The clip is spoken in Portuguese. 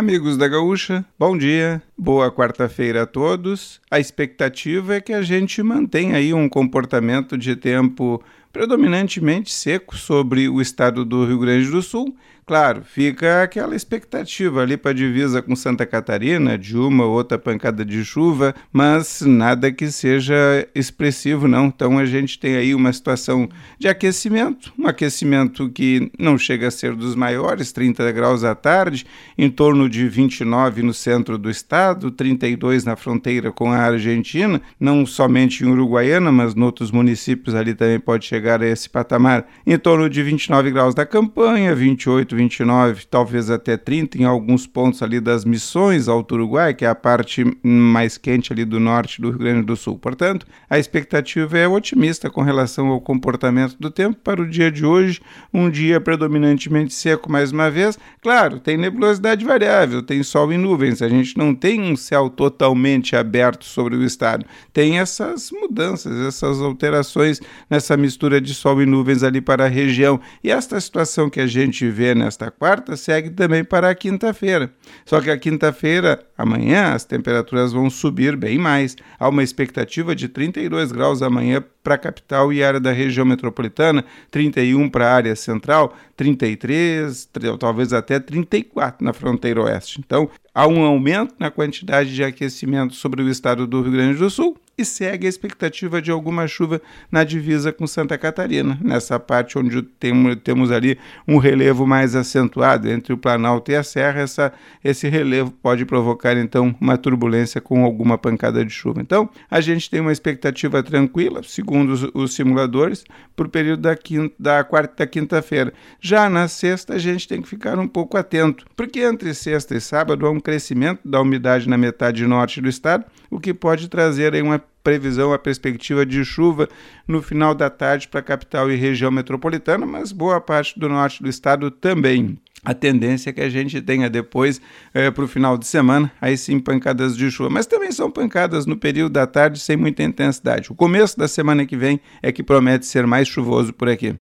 Amigos da Gaúcha, bom dia, boa quarta-feira a todos. A expectativa é que a gente mantenha aí um comportamento de tempo predominantemente seco sobre o estado do Rio Grande do Sul Claro, fica aquela expectativa ali para a divisa com Santa Catarina, de uma ou outra pancada de chuva, mas nada que seja expressivo, não. Então a gente tem aí uma situação de aquecimento, um aquecimento que não chega a ser dos maiores, 30 graus à tarde, em torno de 29 no centro do estado, 32 na fronteira com a Argentina, não somente em Uruguaiana, mas em outros municípios ali também pode chegar a esse patamar, em torno de 29 graus da campanha, 28, 29, talvez até 30 em alguns pontos ali das missões ao Uruguai, que é a parte mais quente ali do norte do Rio Grande do Sul. Portanto, a expectativa é otimista com relação ao comportamento do tempo para o dia de hoje, um dia predominantemente seco mais uma vez. Claro, tem nebulosidade variável, tem sol e nuvens, a gente não tem um céu totalmente aberto sobre o estado. Tem essas mudanças, essas alterações nessa mistura de sol e nuvens ali para a região. E esta situação que a gente vê nessa esta quarta segue também para a quinta-feira. Só que a quinta-feira, amanhã, as temperaturas vão subir bem mais. Há uma expectativa de 32 graus amanhã para a capital e área da região metropolitana, 31 para a área central, 33, talvez até 34 na fronteira oeste. Então, há um aumento na quantidade de aquecimento sobre o estado do Rio Grande do Sul e segue a expectativa de alguma chuva na divisa com Santa Catarina, nessa parte onde tem, temos ali um relevo mais acentuado entre o Planalto e a Serra, essa, esse relevo pode provocar então uma turbulência com alguma pancada de chuva. Então, a gente tem uma expectativa tranquila, segundo os, os simuladores, para o período da, quinta, da quarta quinta-feira. Já na sexta, a gente tem que ficar um pouco atento, porque entre sexta e sábado há um crescimento da umidade na metade norte do estado, o que pode trazer aí uma previsão, a perspectiva de chuva no final da tarde para a capital e região metropolitana, mas boa parte do norte do estado também. A tendência é que a gente tenha depois, é, para o final de semana, aí sim pancadas de chuva. Mas também são pancadas no período da tarde sem muita intensidade. O começo da semana que vem é que promete ser mais chuvoso por aqui.